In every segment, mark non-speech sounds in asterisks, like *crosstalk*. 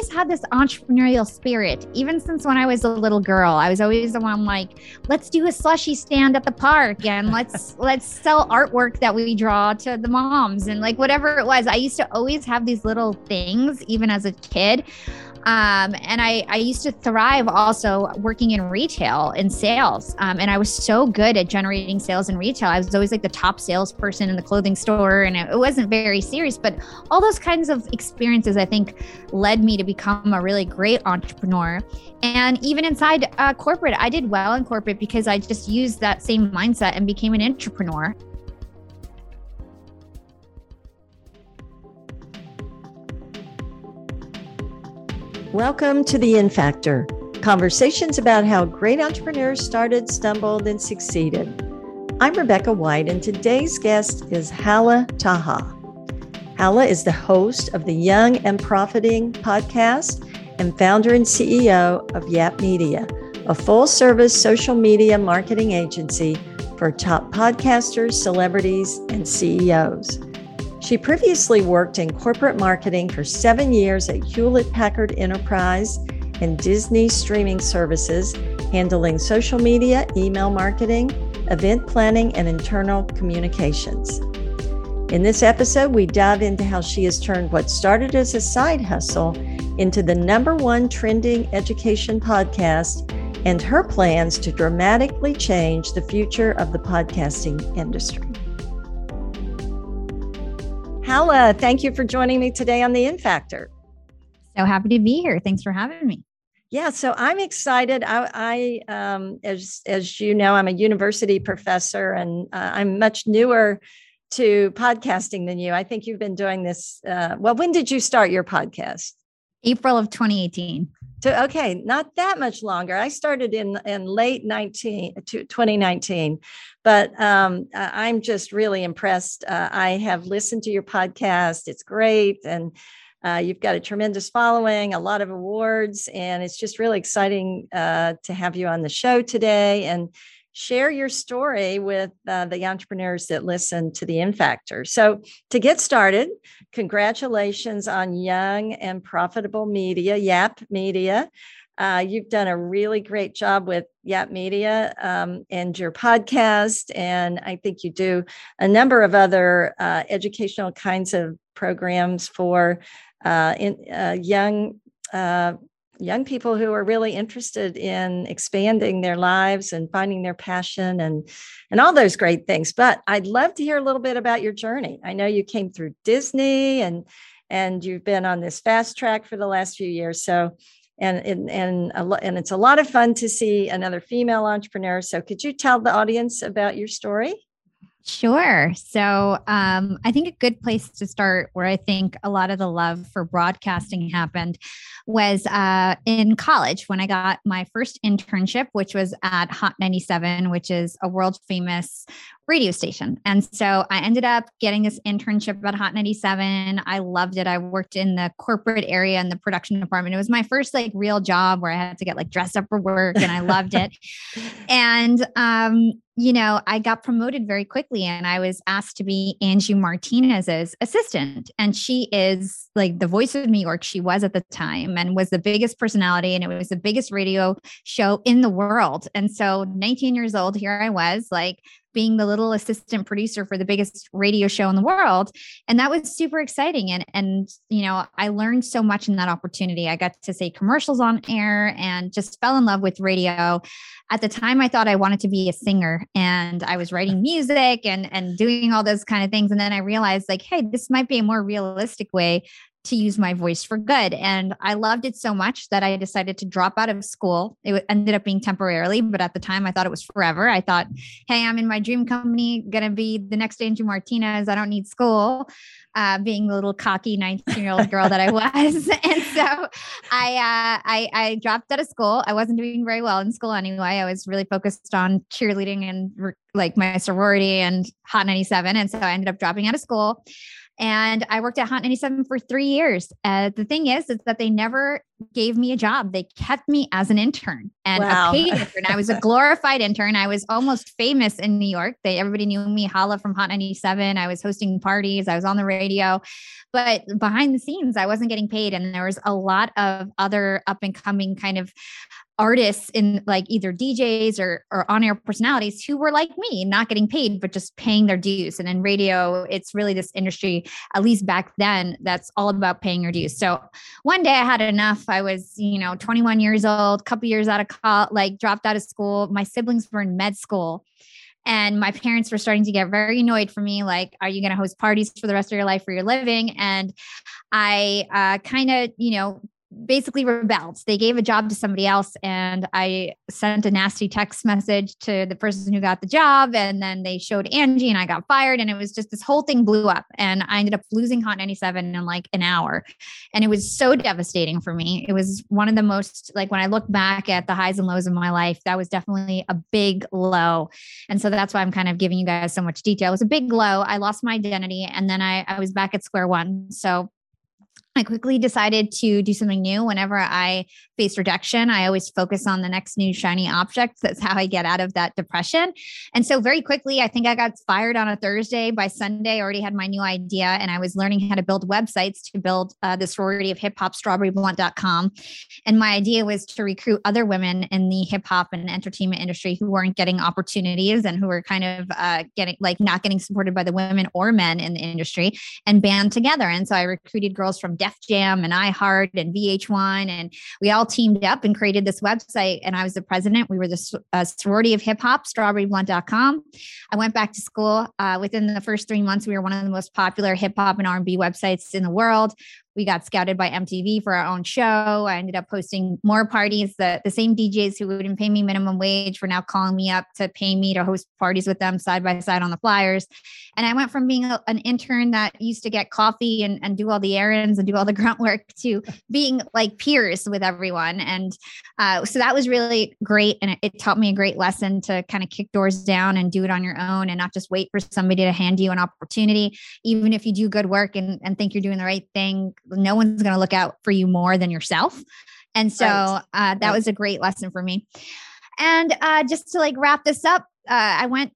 always had this entrepreneurial spirit, even since when I was a little girl. I was always the one like, let's do a slushy stand at the park and let's *laughs* let's sell artwork that we draw to the moms and like whatever it was. I used to always have these little things, even as a kid. Um, and I, I used to thrive also working in retail in sales. Um, and I was so good at generating sales in retail. I was always like the top salesperson in the clothing store, and it, wasn't very serious. But all those kinds of experiences, I think, led me to become a really great entrepreneur. And even inside uh, corporate, I did well in corporate because I just used that same mindset and became an entrepreneur. Welcome to the In Factor conversations about how great entrepreneurs started, stumbled, and succeeded. I'm Rebecca White, and today's guest is Hala Taha. Hala is the host of the Young and Profiting podcast and founder and CEO of Yap Media, a full service social media marketing agency for top podcasters, celebrities, and CEOs. She previously worked in corporate marketing for seven years at Hewlett Packard Enterprise and Disney Streaming Services, handling social media, email marketing, event planning, and internal communications. In this episode, we dive into how she has turned what started as a side hustle into the number one trending education podcast and her plans to dramatically change the future of the podcasting industry. Hala, thank you for joining me today on the In Factor. So happy to be here. Thanks for having me. Yeah, so I'm excited. I, I um, as as you know, I'm a university professor, and uh, I'm much newer to podcasting than you. I think you've been doing this. Uh, well, when did you start your podcast? April of 2018. To, okay, not that much longer. I started in in late 19 2019, but um, I'm just really impressed. Uh, I have listened to your podcast; it's great, and uh, you've got a tremendous following, a lot of awards, and it's just really exciting uh, to have you on the show today and share your story with uh, the entrepreneurs that listen to the In Factor. So, to get started, congratulations on Young and Profitable Media, YAP Media. Uh, you've done a really great job with Yap Media um, and your podcast. And I think you do a number of other uh, educational kinds of programs for uh, in, uh, young uh, young people who are really interested in expanding their lives and finding their passion and and all those great things. But i'd love to hear a little bit about your journey. I know you came through disney and and you've been on this fast track for the last few years. So and and and, a, and it's a lot of fun to see another female entrepreneur. So could you tell the audience about your story Sure. So um, I think a good place to start, where I think a lot of the love for broadcasting happened, was uh, in college when I got my first internship, which was at Hot 97, which is a world famous radio station. And so I ended up getting this internship at Hot 97. I loved it. I worked in the corporate area in the production department. It was my first like real job where I had to get like dressed up for work and I loved it. *laughs* and um, you know, I got promoted very quickly and I was asked to be Angie Martinez's assistant. And she is like the voice of New York. She was at the time and was the biggest personality and it was the biggest radio show in the world. And so 19 years old, here I was like being the little assistant producer for the biggest radio show in the world. And that was super exciting. And and you know i learned so much in that opportunity. I got to say commercials on air and just fell in love with radio. At the time i thought i wanted to be a singer and i was writing *laughs* music and and doing all those kind of things. And then i realized like hey this might be a more realistic way to use my voice for good. And I loved it so much that I decided to drop out of school. It ended up being temporarily, but at the time I thought it was forever. I thought, hey, I'm in my dream company, to be the next Angie Martinez. I don't need school, uh, being the little cocky 19 year old girl that I *laughs* was. *laughs* and so I, uh, I, I dropped out of school. I wasn't doing very well in school anyway. I was really focused on cheerleading and like my sorority and Hot 97. And so I ended up dropping out of school and I worked at Hot 97 for three years. Uh, the thing is, is that they never gave me a job. They kept me as an intern and Wow. a paid intern. I was a *laughs* glorified intern. I was almost famous in New York. They everybody knew me, Hala from Hot 97. I was hosting parties, I was on the radio. But behind the scenes, I wasn't getting paid. And there was a lot of other up and coming kind of artists in like either DJs or or on-air personalities who were like me, not getting paid, but just paying their dues. And in radio, it's really this industry, at least back then, that's all about paying your dues. So one day I had enough. I was, you know, 21 years old, couple years out of college, like dropped out of school. My siblings were in med school. And my parents were starting to get very annoyed for me. Like, are you going to host parties for the rest of your life for your living? And I uh, kind of, you know, basically rebelled. They gave a job to somebody else, and I sent a nasty text message to the person who got the job. And then they showed Angie, and I got fired. And it was just this whole thing blew up. And I ended up losing Hot 97 in like an hour. And it was so devastating for me. It was one of the most, like, when I look back at the highs and lows of my life, that was definitely a big low. And so that's why I'm kind of giving you guys so much detail. It was a big low. I lost my identity, and then I, I was back at square one. So I quickly decided to do something new. Whenever I face rejection, I always focus on the next new shiny object. *laughs* That's how I get out of that depression. And so, very quickly, I think I got fired on a Thursday. By Sunday, I already had my new idea, and I was learning how to build websites to build uh, the sorority of hip hop, strawberryblunt.com. And my idea was to recruit other women in the hip hop and entertainment industry who weren't getting opportunities and who were kind of uh, getting like not getting supported by the women or men in the industry and band together. And so I recruited girls from Def Jam and iHeart and VH1, and we all teamed up and created this website. And I was the president. We were the uh, sorority of hip hop, strawberryblunt.com. I went back to school. Uh, within the first three months, we were one of the most popular hip hop and R&B websites in the world. We got scouted by MTV for our own show. I ended up hosting more parties. The, the same DJs who wouldn't pay me minimum wage were now calling me up to pay me to host parties with them side by side on the flyers. And I went from being a- an intern that used to get coffee and, and do all the errands and do all the *laughs* grunt work to being like peers with everyone. And uh, so that was really great. And it, it taught me a great lesson to kind of kick doors down and do it on your own and not just wait for somebody to hand you an opportunity. Even if you do good work and, and think you're doing the right thing, no one's going to look out for you more than yourself. And so Right. uh, that Right. was a great lesson for me. And uh, just to like wrap this up, uh, I went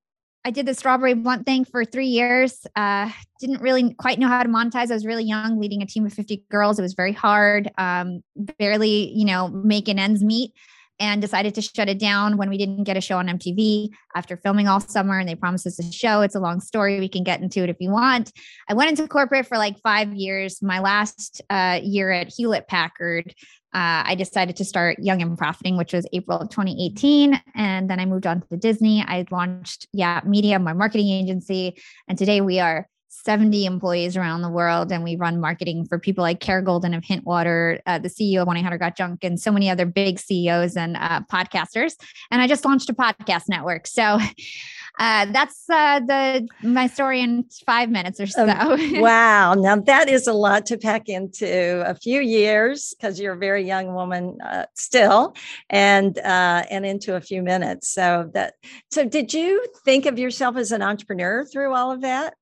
I did the strawberry blunt thing for three years. Uh, didn't really quite know how to monetize. I was really young, leading a team of 50 girls. It was very hard, um, barely, you know, making ends meet, and decided to shut it down when we didn't get a show on MTV after filming all summer. And they promised us a show. It's a long story. We can get into it if you want. I went into corporate for like five years. My last uh, year at Hewlett Packard, uh, I decided to start Young and Profiting, which was April of 2018. And then I moved on to Disney. I launched Yap Media, my marketing agency. And today we are 70 employees around the world. And we run marketing for people like Kara Goldin of Hintwater, uh, the CEO of 1 800 Got Junk, and so many other big CEOs and uh, podcasters. And I just launched a podcast network. So *laughs* uh, that's uh, the my story in five minutes or so. Um, *laughs* wow. Now that is a lot to pack into a few years because you're a very young woman uh, still, and uh, and into a few minutes. So that. So did you think of yourself as an entrepreneur through all of that?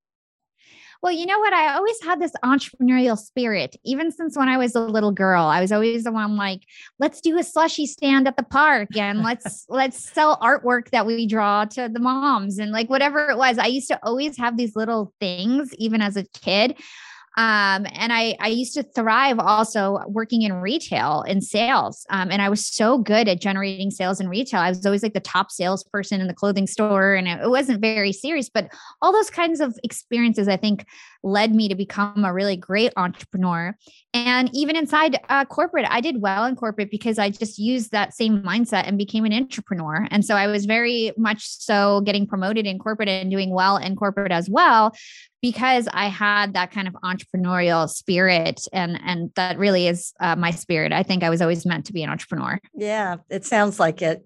Well, you know what? I always had this entrepreneurial spirit, even since when I was a little girl. I was always the one like, let's do a slushy stand at the park and let's *laughs* let's sell artwork that we draw to the moms and like whatever it was. I used to always have these little things, even as a kid. Um, and I, I used to thrive also working in retail and sales. Um, and I was so good at generating sales in retail. I was always like the top salesperson in the clothing store, and it, wasn't very serious, but all those kinds of experiences, I think, led me to become a really great entrepreneur. And even inside uh, corporate, I did well in corporate because I just used that same mindset and became an entrepreneur. And so I was very much so getting promoted in corporate and doing well in corporate as well because I had that kind of entrepreneurial spirit, and and that really is uh, my spirit. I think I was always meant to be an entrepreneur. Yeah, it sounds like it.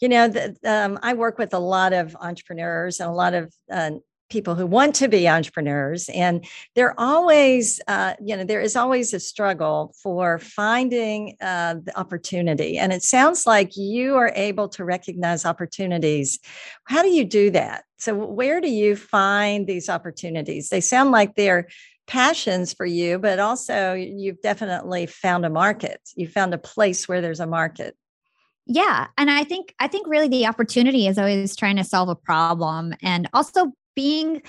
You know, the, um, I work with a lot of entrepreneurs and a lot of uh, people who want to be entrepreneurs, and they're always, uh, you know, there is always a struggle for finding uh, the opportunity. And it sounds like you are able to recognize opportunities. How do you do that? So, where do you find these opportunities? They sound like they're passions for you, but also you've definitely found a market. You found a place where there's a market. Yeah, and I think I think really the opportunity is always trying to solve a problem and also being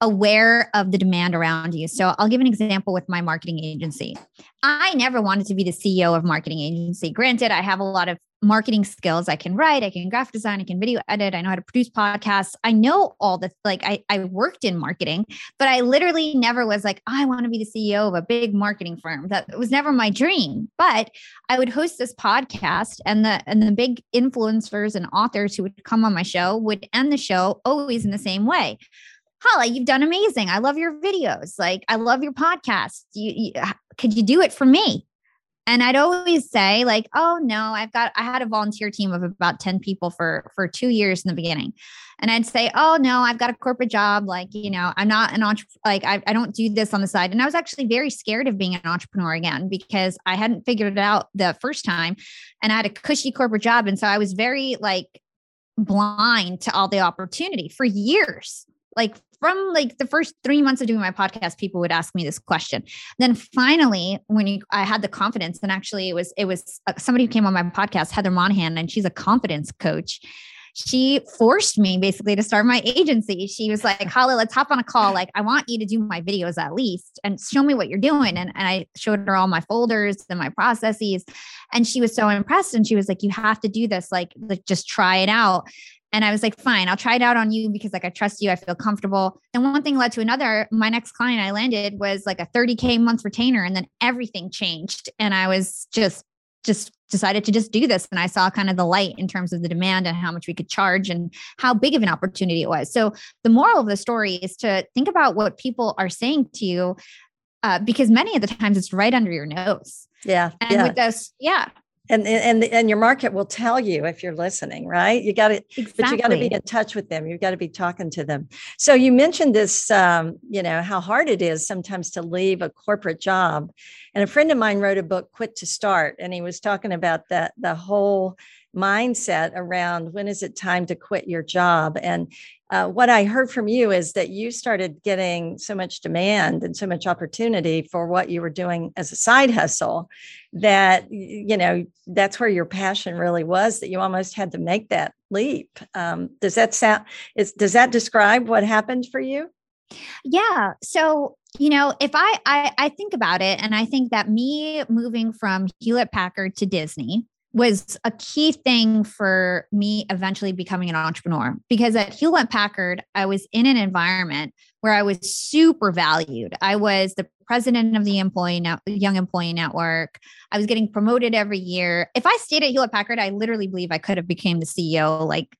aware of the demand around you. So I'll give an example with my marketing agency. I never wanted to be the CEO of marketing agency. Granted, I have a lot of marketing skills. I can write, I can graphic design, I can video edit, I know how to produce podcasts. I know all the like I, I worked in marketing, but I literally never was like, I want to be the CEO of a big marketing firm. That was never my dream. But I would host this podcast and the and the big influencers and authors who would come on my show would end the show always in the same way. Hala, you've done amazing. I love your videos. Like, I love your podcast. You, you, could you do it for me? And i'd always say like oh no i've got i had a volunteer team of about 10 people for for two years in the beginning. And i'd say oh no i've got a corporate job like you know i'm not an entrepreneur like I, I don't do this on the side. And i was actually very scared of being an entrepreneur again because i hadn't figured it out the first time and i had a cushy corporate job. And so i was very like blind to all the opportunity for years. Like from like the first three months of doing my podcast, people would ask me this question. Then finally, when you, I had the confidence, and actually it was it was uh, somebody who came on my podcast, Heather Monahan, and she's a confidence coach. She forced me basically to start my agency. She was like, Holly, let's hop on a call. Like, I want you to do my videos at least and show me what you're doing. And, and I showed her all my folders and my processes. And she was so impressed. And she was like, You have to do this. Like, like just try it out. And I was like, fine, I'll try it out on you because like I trust you. I feel comfortable. And one thing led to another. My next client I landed was like a 30K month retainer. And then everything changed. And I was just, just decided to just do this. And I saw kind of the light in terms of the demand and how much we could charge and how big of an opportunity it was. So the moral of the story is to think about what people are saying to you. Uh, because many of the times it's right under your nose. Yeah. And yeah. with this, yeah and and and your market will tell you if you're listening right? You got to exactly. but you got to be in touch with them. You've got to be talking to them. So you mentioned this um, you know how hard it is sometimes to leave a corporate job. And a friend of mine wrote a book quit to start and he was talking about that the whole mindset around when is it time to quit your job and uh, what I heard from you is that you started getting so much demand and so much opportunity for what you were doing as a side hustle that you know that's where your passion really was that you almost had to make that leap. Um, does that sound? Is does that describe what happened for you? Yeah. So you know, if I, I I think about it, and I think that me moving from Hewlett Packard to Disney, was a key thing for me eventually becoming an entrepreneur because at Hewlett Packard, I was in an environment where I was super valued. I was the president of the employee young employee network. I was getting promoted every year. If I stayed at Hewlett Packard, I literally believe I could have became the CEO like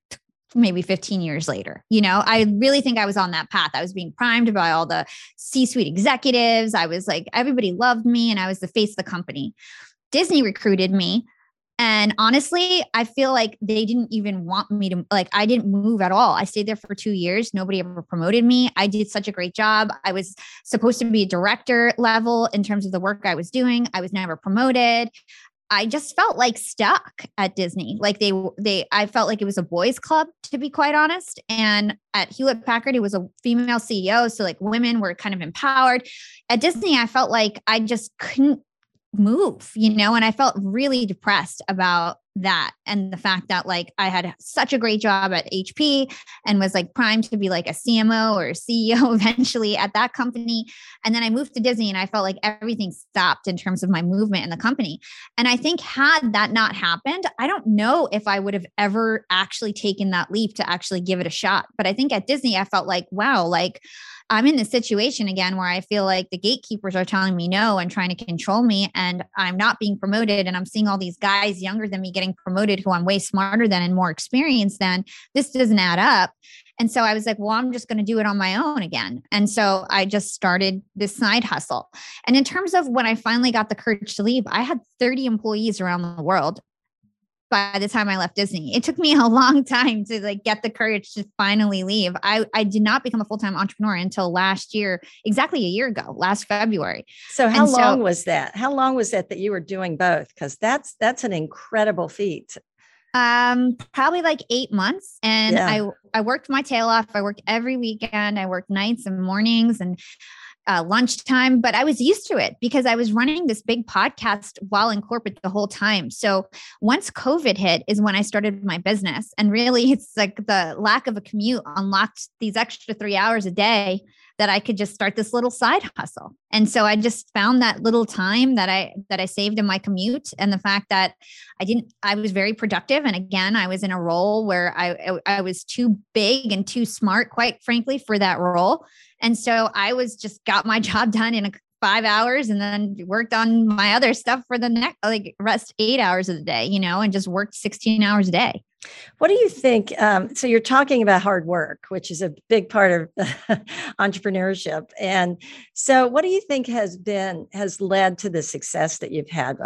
maybe 15 years later. You know, I really think I was on that path. I was being primed by all the C-suite executives. I was like everybody loved me and I was the face of the company. Disney recruited me and honestly, I feel like they didn't even want me to, like, I didn't move at all. I stayed there for two years. Nobody ever promoted me. I did such a great job. I was supposed to be a director level in terms of the work I was doing. I was never promoted. I just felt like stuck at Disney. Like they, they, I felt like it was a boys' club, to be quite honest. And at Hewlett Packard, it was a female CEO. So like women were kind of empowered. At Disney, I felt like I just couldn't move, you know, and I felt really depressed about that and the fact that like I had such a great job at HP and was like primed to be like a CMO or CEO *laughs* eventually at that company. And then I moved to Disney and I felt like everything stopped in terms of my movement in the company. And I think had that not happened, I don't know if I would have ever actually taken that leap to actually give it a shot. But I think at Disney, I felt like, wow, like I'm in this situation again where I feel like the gatekeepers are telling me no and trying to control me, and I'm not being promoted. And I'm seeing all these guys younger than me getting promoted who I'm way smarter than and more experienced than. This doesn't add up. And so I was like, well, I'm just going to do it on my own again. And so I just started this side hustle. And in terms of when I finally got the courage to leave, I had 30 employees around the world by the time I left Disney. It took me a *laughs* long time to like get the courage to finally leave. I, I did not become a full-time entrepreneur until last year, exactly a year ago, last February. So how and long so, was that? How long was that that you were doing both? Because that's that's an incredible feat. Um, probably like eight months. And yeah. I I worked my tail off. I worked every weekend. I worked nights and mornings and uh, lunchtime, but I was used to it because I was running this big podcast while in corporate the whole time. So once COVID hit is when I started my business. And really, it's like the lack of a commute unlocked these extra three hours a day that I could just start this little side hustle. And so I just found that little time that I that I saved in my commute and the fact that I didn't I was very productive and again I was in a role where I I was too big and too smart quite frankly for that role. And so I was just got my *laughs* job done in a five hours and then worked on my other stuff for the next like rest eight hours of the day, you know, and just worked 16 hours a day. What do you think? Um, so you're talking about hard work, which is a big part of *laughs* entrepreneurship, and so what do you think has been has led to the success that you've had?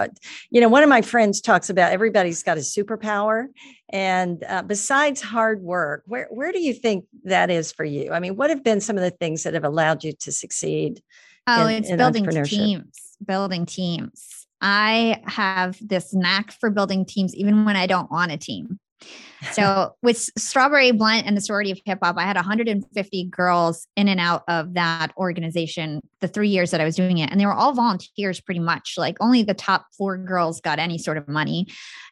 You know, one of my friends talks about everybody's got a superpower, and uh, besides hard work, where where do you think that is for you? I mean, what have been some of the things that have allowed you to succeed? Oh, in, it's in building teams, building teams. I have this knack for building teams, even when I don't want a team. *laughs* So with Strawberry Blunt and the Sorority of Hip Hop, I had 150 girls in and out of that organization the three years that I was doing it. And they were all volunteers pretty much. Like only the top four girls got any sort of money.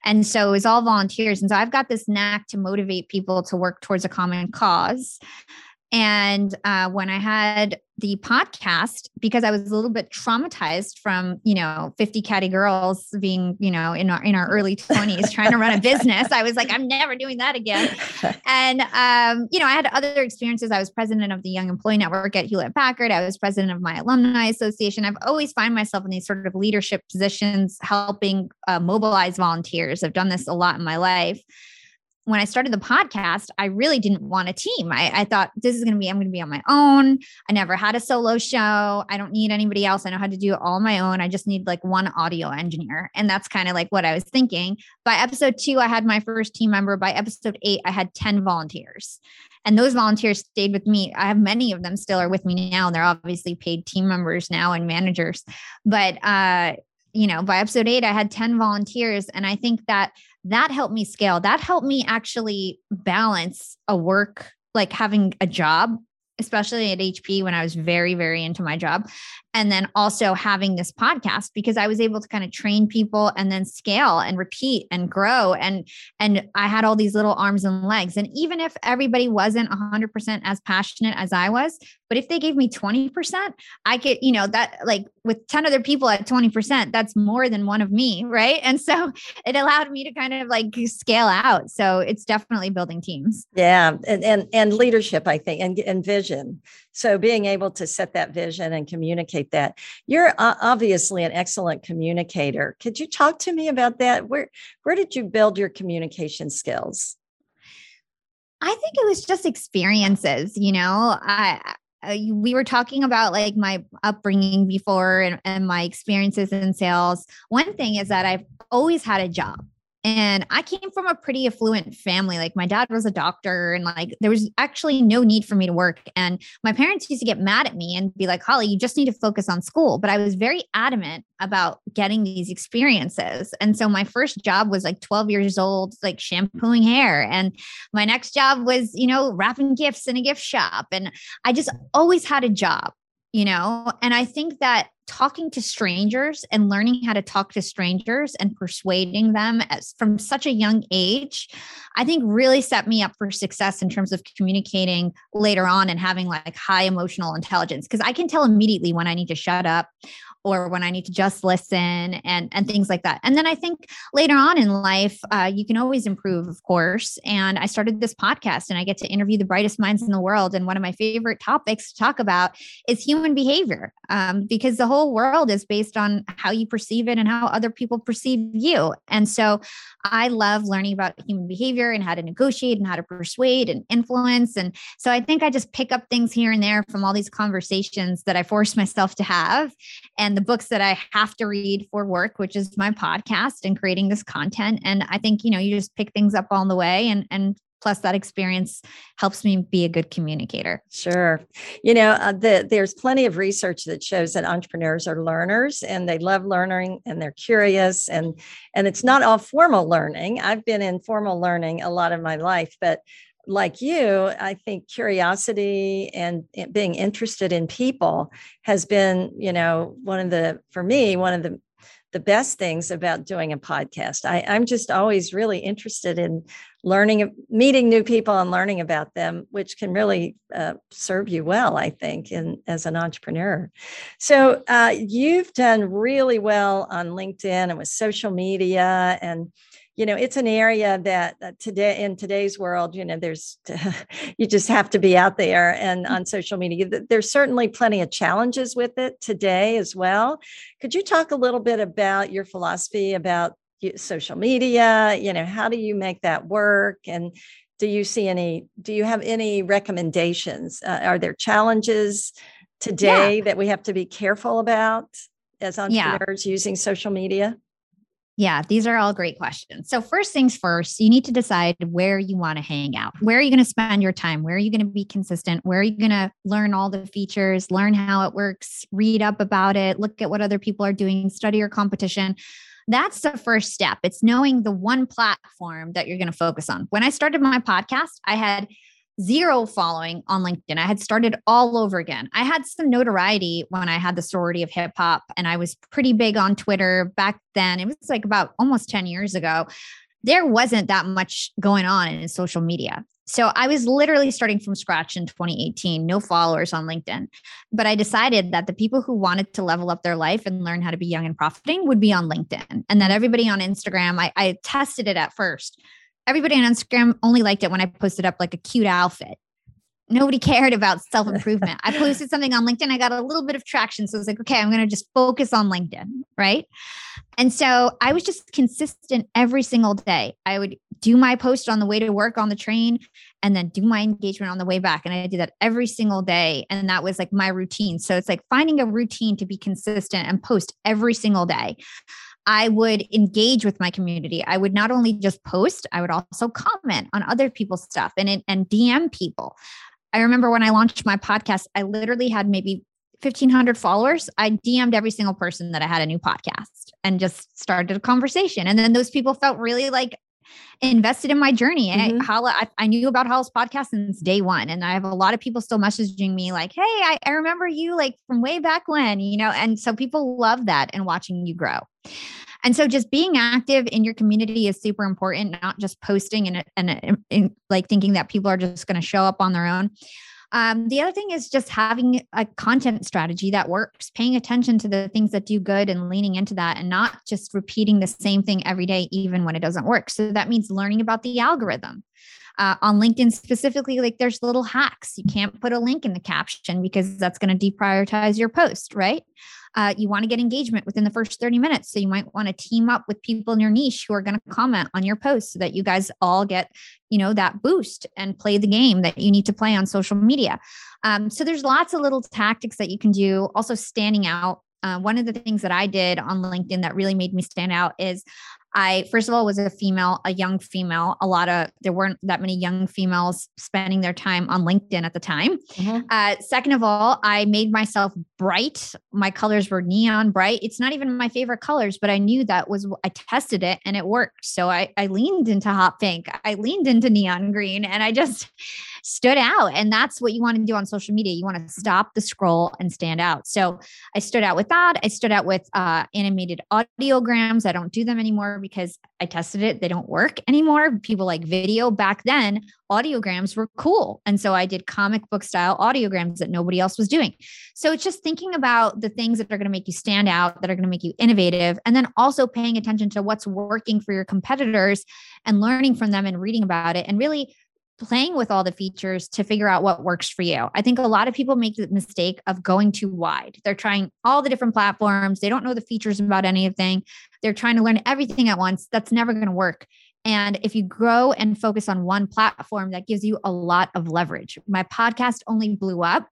And so it was all volunteers. And so I've got this knack to motivate people to work towards a common cause. And uh, when I had the podcast, because I was a little bit traumatized from, you know, 50 catty girls being, you know, in our in our early *laughs* 20s trying to run a business, I was like, I'm never doing that again. *laughs* And um, you know, I had other experiences. I was president of the Young Employee Network at Hewlett Packard. I was president of my alumni association. I've always find myself in these sort of leadership positions, helping uh, mobilize volunteers. I've done this a lot in my life when I started the podcast, I really didn't want a team. I, I thought this is going to be, I'm going to be on my own. I never had a solo show. I don't need anybody else. I know how to do all my own. I just need like one audio engineer. And that's kind of like what I was thinking. By episode two, I had my first team member. By episode eight, I had 10 volunteers. And those volunteers stayed with me. I have many of them still are with me now. And they're obviously paid team members now and managers. But, uh, you know, by episode eight, I had 10 volunteers. And I think that that helped me scale. That helped me actually balance a work, like having a job, especially at HP when I was very, very into my job, and then also having this podcast because i was able to kind of train people and then scale and repeat and grow and and i had all these little arms and legs. And even if everybody wasn't 100% as passionate as i was but if they gave me 20% i could you know that like with 10 other people at 20% that's more than one of me right? And so *laughs* it allowed me to kind of like scale out. So it's definitely building teams. Yeah and and, and leadership i think and, and vision so being able to set that vision and communicate that. You're obviously an excellent communicator. Could you talk to me about that? Where where did you build your communication skills? I think it was just experiences, you know. I we were talking about like my upbringing before and, and my experiences in sales. One thing is that I've always had a job. And I came from a pretty affluent family. Like my dad was a doctor, and like there was actually no need for me to work. And my parents used to get mad at me and be like, Holly, you just need to focus on school. But I was very adamant about getting these experiences. And so my first job was like 12 years old, like shampooing hair. And my next job was, you know, wrapping gifts in a gift shop. And I just always had a job you know and i think that talking to strangers and learning how to talk to strangers and persuading them as, from such a young age i think really set me up for success in terms of communicating later on and having like high emotional intelligence because i can tell immediately when i need to shut up or when I need to just listen and and things like that. And then I think later on in life, uh, you can always improve, of course. And I started this podcast, and I get to interview the brightest minds in the world. And one of my favorite topics to talk about is human behavior, um, because the whole world is based on how you perceive it and how other people perceive you. And so, I love learning about human behavior and how to negotiate and how to persuade and influence. And so, I think I just pick up things here and there from all these conversations that I force *laughs* myself to have, and the books that I have to read for work, which is my podcast and creating this content. And I think, you know, you just pick things up on the way and, and plus that experience helps me be a good communicator. Sure. You know uh, the, there's plenty of research that shows that entrepreneurs are learners and they love learning and they're curious and and it's not all formal learning. I've been in formal learning a lot of my life but like you, I think curiosity and being interested in people has been, you know, one of the, for me, one of the the best things about doing a podcast. I, I'm just always really interested in learning, meeting new people and learning about them, which can really uh, serve you well, I think, in, as an entrepreneur. So uh, you've done really well on LinkedIn and with social media and you know it's an area that uh, today in today's world you know there's *laughs* you just have to be out there and mm. on social media there's certainly plenty of challenges with it today as well could you talk a little bit about your philosophy about social media you know how do you make that work and do you see any do you have any recommendations uh, are there challenges today yeah. that we have to be careful about as entrepreneurs yeah. using social media yeah, these are all great questions. So, first things first, you need to decide where you want to hang out. Where are you going to spend your time? Where are you going to be consistent? Where are you going to learn all the features, learn how it works, read up about it, look at what other people are doing, study your competition? That's the first step. It's knowing the one platform that you're going to focus on. When I started my podcast, I had zero following on LinkedIn. I had started all over again. I had some notoriety when I had the sorority of hip hop, and I was pretty big on Twitter back then. It was like about almost 10 years ago. There wasn't that much going on in social media. So I was literally starting from scratch in 2018, no followers on LinkedIn. But I decided that the people who wanted to level up their life and learn how to be young and profiting would be on LinkedIn. And that everybody on Instagram, I, I tested it at first everybody on Instagram only liked it when I posted up like a cute outfit. Nobody cared about self improvement. I posted something on LinkedIn. I got a little bit of traction. So I was like, okay, I'm going to just focus on LinkedIn. Right. And so I was just consistent every single day. I would do my post on the way to work on the train and then do my engagement on the way back. And I did that every single day. And that was like my routine. So it's like finding a routine to be consistent and post every single day. I would engage with my community. I would not only just post, I would also comment on other people's stuff and and DM people. I remember when I launched my podcast, I literally had maybe 1500 followers. I DM'd every single person that I had a new podcast and just started a conversation. And then those people felt really like invested in my journey. Mm-hmm. I, Hala, I, I, knew about Hala's podcast since day one. And I have a lot of people still messaging me like, Hey, I, I remember you like from way back when, you know, and so people love that and watching you grow. And so just being active in your community is super important, not just posting and, and, and like thinking that people are just going to show up on their own. Um, the other thing is just having a content strategy that works, paying attention to the things that do good and leaning into that and not just repeating the same thing every day, even when it doesn't work. So that means learning about the algorithm. Uh, on LinkedIn specifically, like there's little hacks. You can't put a link in the caption because that's going to deprioritize your post, right? Uh, you want to get engagement within the first 30 minutes. So you might want to team up with people in your niche who are going to comment on your post so that you guys all get, you know, that boost and play the game that you need to play on social media. Um, so there's lots of little tactics that you can do. Also, standing out. Uh, one of the things that I did on LinkedIn that really made me stand out is I first of all was a female, a young female. A lot of there weren't that many young females spending their time on LinkedIn at the time. Mm-hmm. Uh, second of all, I made myself bright. My colors were neon bright. It's not even my favorite colors, but I knew that was I tested it and it worked. So I I leaned into hot pink. I leaned into neon green, and I just stood out. And that's what you want to do on social media. You want to stop the scroll and stand out. So I stood out with that. I stood out with uh, animated audiograms. I don't do them anymore because I tested it. They don't work anymore. People like video. Back then, audiograms were cool. And so I did comic book style audiograms that nobody else was doing. So it's just thinking about the things that are going to make you stand out, that are going to make you innovative, and then also paying attention to what's working for your competitors and learning from them and reading about it and really playing with all the features to figure out what works for you. I think a lot of people make the mistake of going too wide. They're trying all the different platforms, they don't know the features about anything. They're trying to learn everything at once. That's never going to work. And if you grow and focus on one platform, that gives you a lot of leverage. My podcast only blew up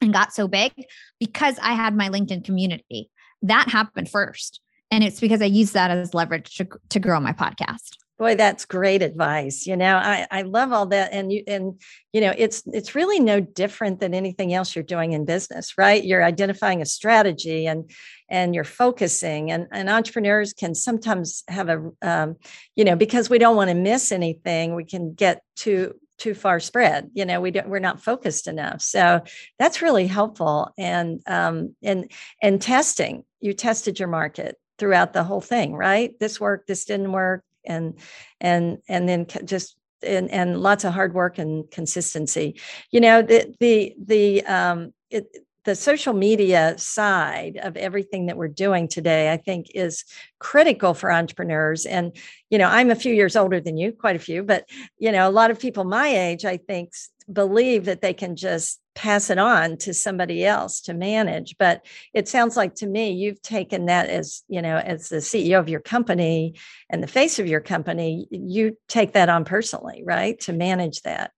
and got so big because I had my LinkedIn community. That happened first. And it's because I used that as leverage to, to grow my podcast. Boy, that's great advice. You know, I, I love all that. And you and you know, it's it's really no different than anything else you're doing in business, right? You're identifying a strategy and and you're focusing. And, and entrepreneurs can sometimes have a um, you know, because we don't want to miss anything, we can get too too far spread you know we don't we're not focused enough so that's really helpful and um and and testing you tested your market throughout the whole thing right this worked this didn't work and and and then just and, and lots of hard work and consistency. You know the the the um it, the social media side of everything that we're doing today i think is critical for entrepreneurs. And you know i'm a few years older than you quite a few but you know a lot of people my age i think believe that they can just pass it on to somebody else to manage but it sounds like to me you've taken that as you know as the ceo of your company and the face of your company you take that on personally right to manage that?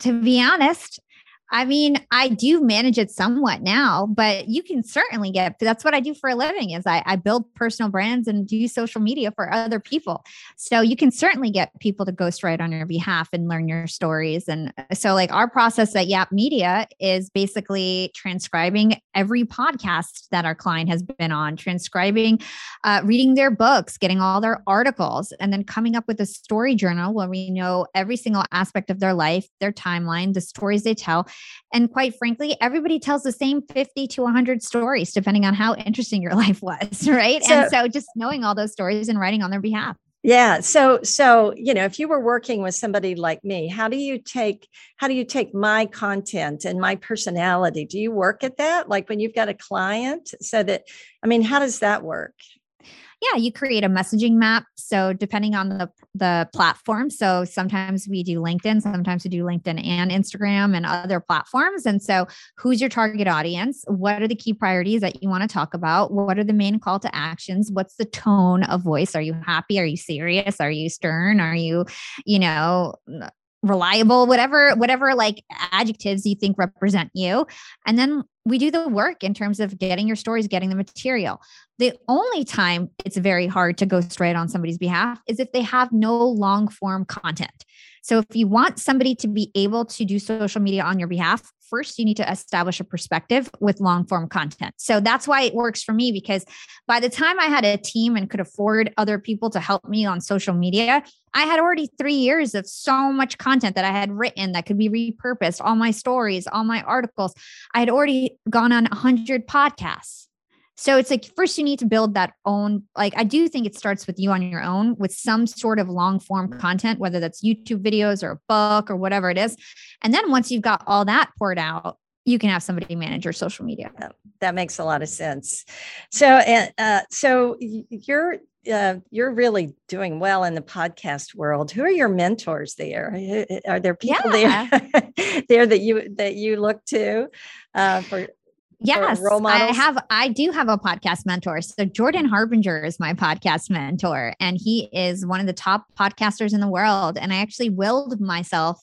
To be honest I mean, I do manage it somewhat now, but you can certainly get that's what I do for a living is I, I build personal brands and do social media for other people. So you can certainly get people to ghostwrite on your behalf and learn your stories. And so like our process at Yap Media is basically transcribing every podcast that our client has been on, transcribing, uh, reading their books, getting all their articles, and then coming up with a story journal where we know every single aspect of their life, their timeline, the stories they tell and quite frankly, everybody tells the same 50 to 100 stories, depending on how interesting your *laughs* life was. Right. So, and so just knowing all those stories and writing on their behalf. Yeah. So, so, you know, if you were working with somebody like me, how do you take, how do you take my content and my personality? Do you work at that? Like when you've got a client so that, I mean, how does that work? Yeah, you create a messaging map. So depending on the the platform, so sometimes we do LinkedIn, sometimes we do LinkedIn and Instagram and other platforms. And so, who's your target audience? What are the key priorities that you want to talk about? What are the main call to actions? What's the tone of voice? Are you happy? Are you serious? Are you stern? Are you, you know, reliable whatever whatever like adjectives you think represent you. And then we do the work in terms of getting your stories getting the material. The only time it's very hard to ghostwrite on somebody's behalf is if they have no long form content so if you want somebody to be able to do social media on your behalf first you need to establish a perspective with long form content. So that's why it works for me because by the time I had a team and could afford other people to help me on social media, I had already three years of so much content that I had written that could be repurposed, all my stories, all my articles. I had already gone on 100 podcasts. So it's like first you need to build that own like I do think it starts with you on your own with some sort of long form content whether that's YouTube videos or a book or whatever it is. And then once you've got all that poured out, you can have somebody manage your social media. that makes a lot of sense. So uh, so you're uh, you're really doing well in the podcast world. Who are your mentors there? Are there people yeah. there *laughs* there that you that you look to uh, for Yes, I have. I do have a podcast mentor. So Jordan Harbinger is my podcast mentor, and he is one of the top podcasters in the world. And I actually willed myself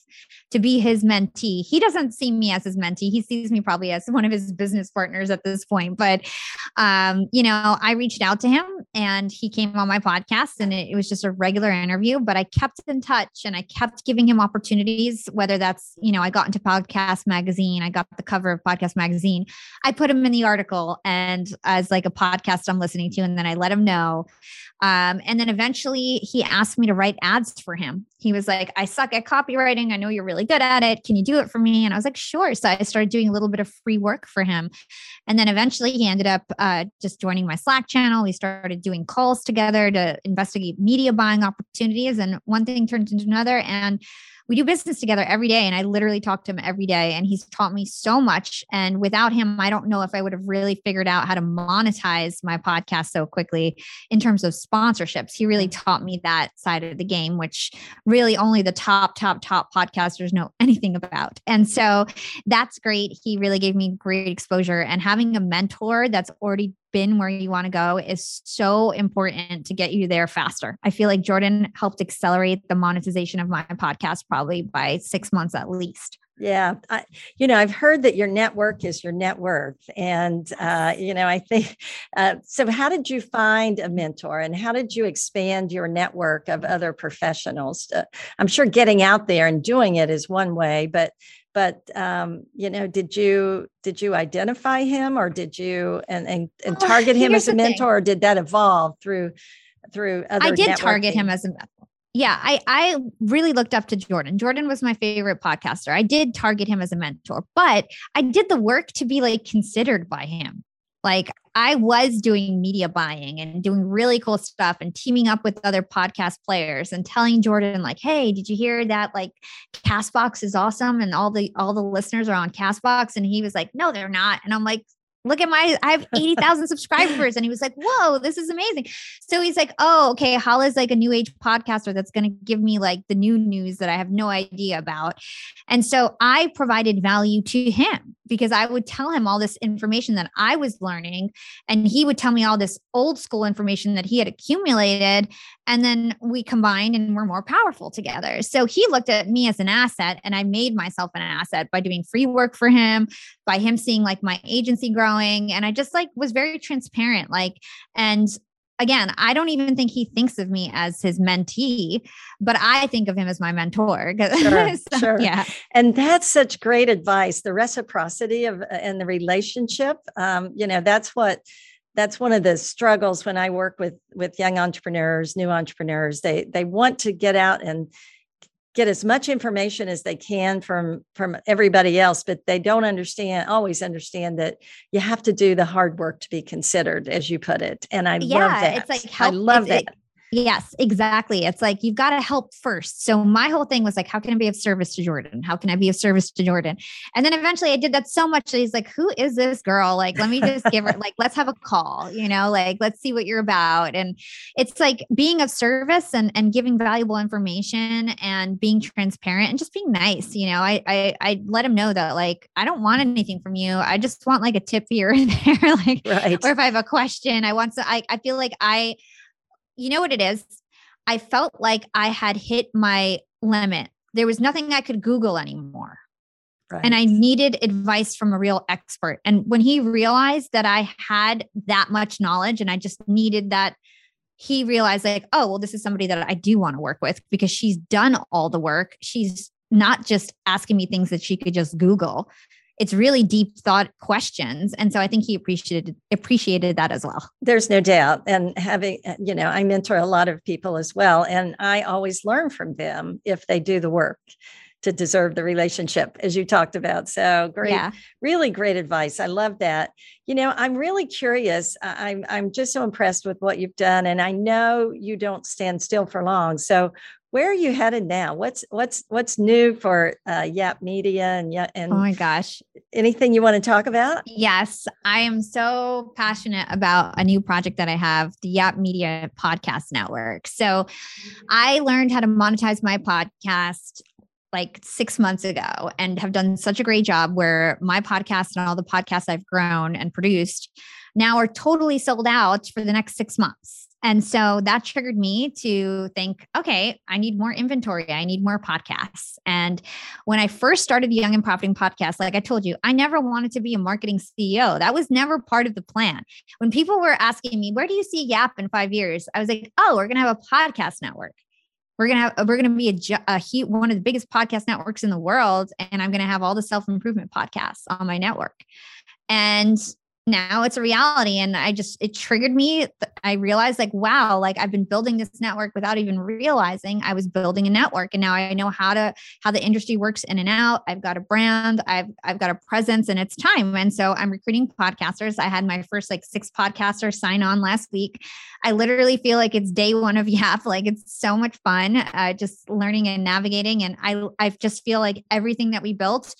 to be his mentee. He doesn't see me as his mentee. He sees me probably as one of his business partners at this point. But, um, you know, I reached out to him and he came on my podcast and it, it was just a regular interview, but I kept in touch and I kept giving him opportunities, whether that's, you know, I got into podcast magazine, I got the cover of podcast magazine. I put him in the article and as like a podcast I'm listening to, and then I let him know. Um, and then eventually he asked me to write ads for him. He was like, I suck at copywriting. I know you're really good at it. Can you do it for me? And I was like, sure. So I started doing a little bit of free work for him. And then eventually he ended up uh, just joining my Slack channel. We started doing calls together to investigate media buying opportunities. And one thing turned into another. And we do business together every day and I literally talk to him every day and he's taught me so much and without him I don't know if I would have really figured out how to monetize my podcast so quickly in terms of sponsorships. He really taught me that side of the game which really only the top top top podcasters know *laughs* anything about. And so that's great. He really gave me great exposure and having a mentor that's already been where you want to go is so important to get you there faster. I feel like Jordan helped accelerate the monetization of my podcast probably by six months at least. Yeah, I, you know, I've heard that your network is your net worth, and uh, you know, I think. Uh, so, how did you find a mentor, and how did you expand your network of other professionals? To, I'm sure getting out there and doing it is one way, but but um, you know did you did you identify him or did you and and, and target him as a mentor thing. or did that evolve through through other i did target him as a yeah, I I really looked up to Jordan. Jordan was my favorite podcaster. I did target him as a mentor, but I did the work to be like considered by him. Like I was doing media buying and doing really cool stuff and teaming up with other podcast players and telling Jordan like, "Hey, did you hear that like Castbox is awesome and all the all the listeners are on Castbox?" And he was like, "No, they're not." And I'm like, look at my i have 80000 subscribers. And he was like whoa this is amazing. So he's like oh okay hala's like a new age podcaster that's going to give me like the new news that i have no idea about. And so i provided value to him because i would tell him all this information that i was learning and he would tell me all this old school information that he had accumulated and then we combined and we're more powerful together. So he looked at me as an asset and i made myself an asset by doing free work for him by him seeing like my agency growing and i just like was very transparent like and again i don't even think he thinks of me as his mentee but i think of him as my mentor *laughs* sure, so, sure. yeah and that's such great advice the reciprocity of and the relationship um, you know that's what that's one of the struggles when I work with with young entrepreneurs, new entrepreneurs. They they want to get out and get as much information as they can from from everybody else but they don't understand always understand that you have to do the hard work to be considered as you put it and i yeah, love that. it's like help, i love that it, Yes, exactly. It's like you've got to help first. So my whole thing was like, how can I be of service to Jordan? How can I be of service to Jordan? And then eventually I did that so much that he's like, who is this girl? Like, let me just give her, like, let's have a call, you know, like, let's see what you're about. And it's like being of service and, and giving valuable information and being transparent and just being nice. You know, I, I, I let him know that like, I don't want anything from you. I just want like a tip here and *laughs* there. like, right. or if I have a question, I want to, I, I feel like I, you know what it is? I felt like I had hit my limit. There was nothing I could Google anymore. Right. And I needed advice from a real expert. And when he realized that I had that much knowledge and I just needed that, he realized, like, oh, well, this is somebody that I do want to work with because she's done all the work. She's not just asking me things that she could just Google it's really deep thought questions. And so i think he appreciated appreciated that as well. There's no doubt. And having you know i mentor a lot of people as well and i always learn from them if they do the work to deserve the relationship as you talked about. So great yeah. really great advice. I love that. You know i'm really curious. I'm i'm just so impressed with what you've done and i know you don't stand still for long. So where are you headed now? What's what's what's new for uh, Yap Media and yeah and oh my gosh, anything you want to talk about? Yes, I am so passionate about a new project that I have, the Yap Media Podcast Network. So, I learned how to monetize my podcast like six months ago and have done such a great job where my podcast and all the podcasts I've grown and produced now are totally sold out for the next six months. And so that triggered me to think, okay, I need more inventory. I need more podcasts. And when I first started the Young and Profiting podcast, like I told you, I never wanted to be a marketing CEO. That was never part of the plan. When people were asking me, where do you see Yap in five years? I was like, oh, we're going to have a podcast network. We're gonna have we're gonna be a, a one of the biggest podcast networks in the world, and I'm gonna have all the self improvement podcasts on my network. And now it's a reality and i just it triggered me i realized like wow like i've been building this network without even realizing i was building a network and now i know how to how the industry works in and out. I've got a brand i've i've got a presence and it's time and so i'm recruiting podcasters. I had my first like six podcasters sign on last week. I literally feel like it's day one of *laughs* yap like it's so much fun uh, just learning and navigating and i i just feel like everything that we built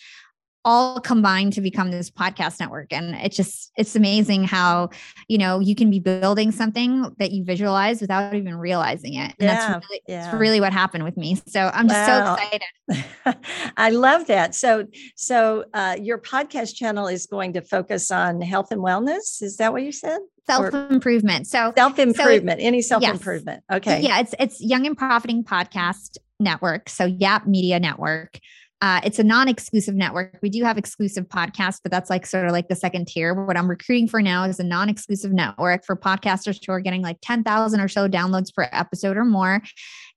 all combined to become this podcast network. And it's just it's amazing how you know you can be building something that you visualize without even realizing it. And yeah, that's really, yeah. that's really what happened with me. So i'm just wow. so excited. *laughs* I love that. So so uh, your podcast channel is going to focus on health and wellness. Is that what you said? Self improvement so self improvement so, any self improvement yes. okay. Yeah it's it's young and profiting podcast network. So yap media network Uh, it's a non-exclusive network. We do have exclusive podcasts, but that's like sort of like the second tier. What I'm recruiting for now is a non-exclusive network for podcasters who are getting like 10,000 or so downloads per episode or more.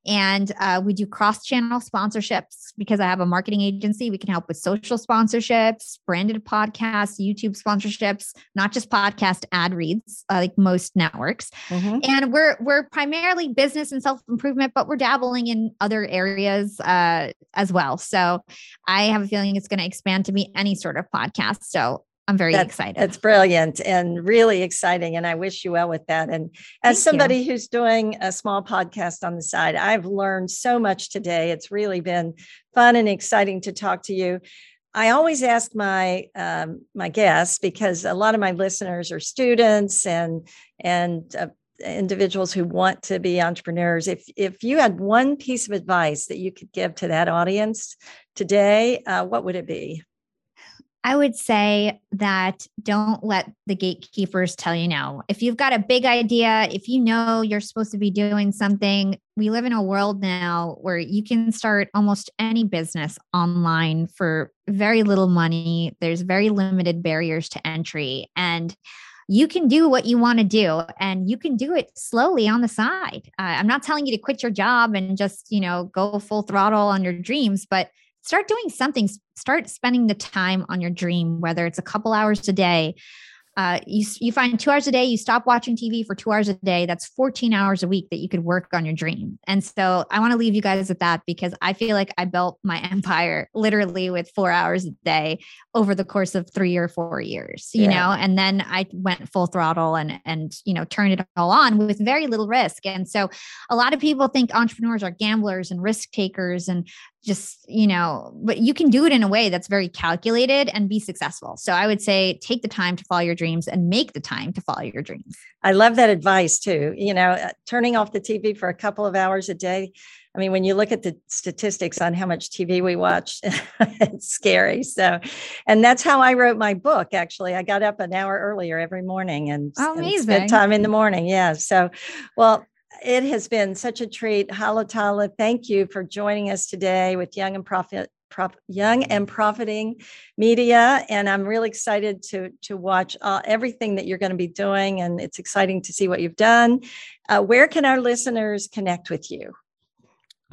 And uh, we do cross channel sponsorships because I have a marketing agency. We can help with social sponsorships, branded podcasts, YouTube sponsorships, not just podcast ad reads uh, like most networks. Mm-hmm. And we're we're primarily business and self improvement, but we're dabbling in other areas uh, as well. So I have a feeling it's going to expand to be any sort of podcast. So I'm very that's, excited. It's brilliant and really exciting. And I wish you well with that. And as Thank somebody you. who's doing a small podcast on the side, I've learned so much today. It's really been fun and exciting to talk to you. I always ask my um, my guests because a lot of my listeners are students and and uh, individuals who want to be entrepreneurs. If if you had one piece of advice that you could give to that audience today, uh, what would it be? I would say that don't let the gatekeepers tell you no. If you've got a big idea, if you know you're supposed to be doing something, we live in a world now where you can start almost any business online for very little money. There's very limited barriers to entry. And you can do what you want to do and you can do it slowly on the side. Uh, I'm not telling you to quit your job and just, you know, go full throttle on your dreams, but start doing something start spending the time on your dream whether it's a couple hours a day uh, you, you find two hours a day, you stop watching TV for two hours a day. That's 14 hours a week that you could work on your dream. And so I want to leave you guys with that because I feel like I built my *laughs* empire literally with four hours a day over the course of three or four years, you yeah. know, and then I went full throttle and, and, you know, turned it all on with very little risk. And so a lot of people think entrepreneurs are gamblers and risk takers and just you know but you can do it in a way that's very calculated and be successful. So i would say take the time to follow your dreams and make the time to follow your dreams. I love that advice too. You know uh, turning off the tv for a couple of hours a day. I mean when you look at the statistics on how much tv we watch *laughs* it's scary. So and that's how i wrote my book actually. I got up an hour earlier every morning and, oh, and spent time in the morning. Yeah. So well it has been such a treat. Hala Taha, thank you for joining us today with Young and Profit. Prop, young and profiting media and i'm really excited to to watch uh, everything that you're going to be doing and it's exciting to see what you've done uh, where can our listeners connect with you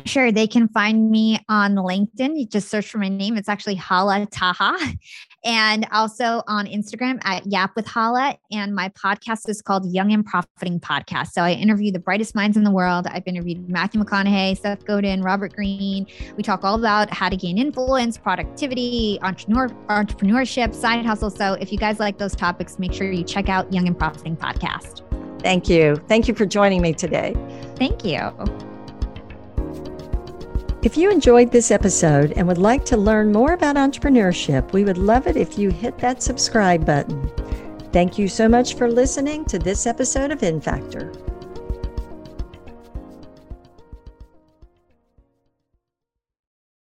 Sure, they can find me on LinkedIn. You just search for my name. It's actually Hala Taha. *laughs* And also on Instagram at Yap with Hala. And my podcast is called Young and Profiting Podcast. So I interview the brightest minds in the world. I've interviewed Matthew McConaughey, Seth Godin, Robert Greene. We talk all about how to gain influence, productivity, entrepreneur, entrepreneurship, side hustle. So if you guys like those topics, make sure you check out Young and Profiting Podcast. Thank you. Thank you for joining me today. Thank you. If you enjoyed this episode and would like to learn more about entrepreneurship, we would love it if you hit that subscribe button. Thank you so much for listening to this episode of InFactor.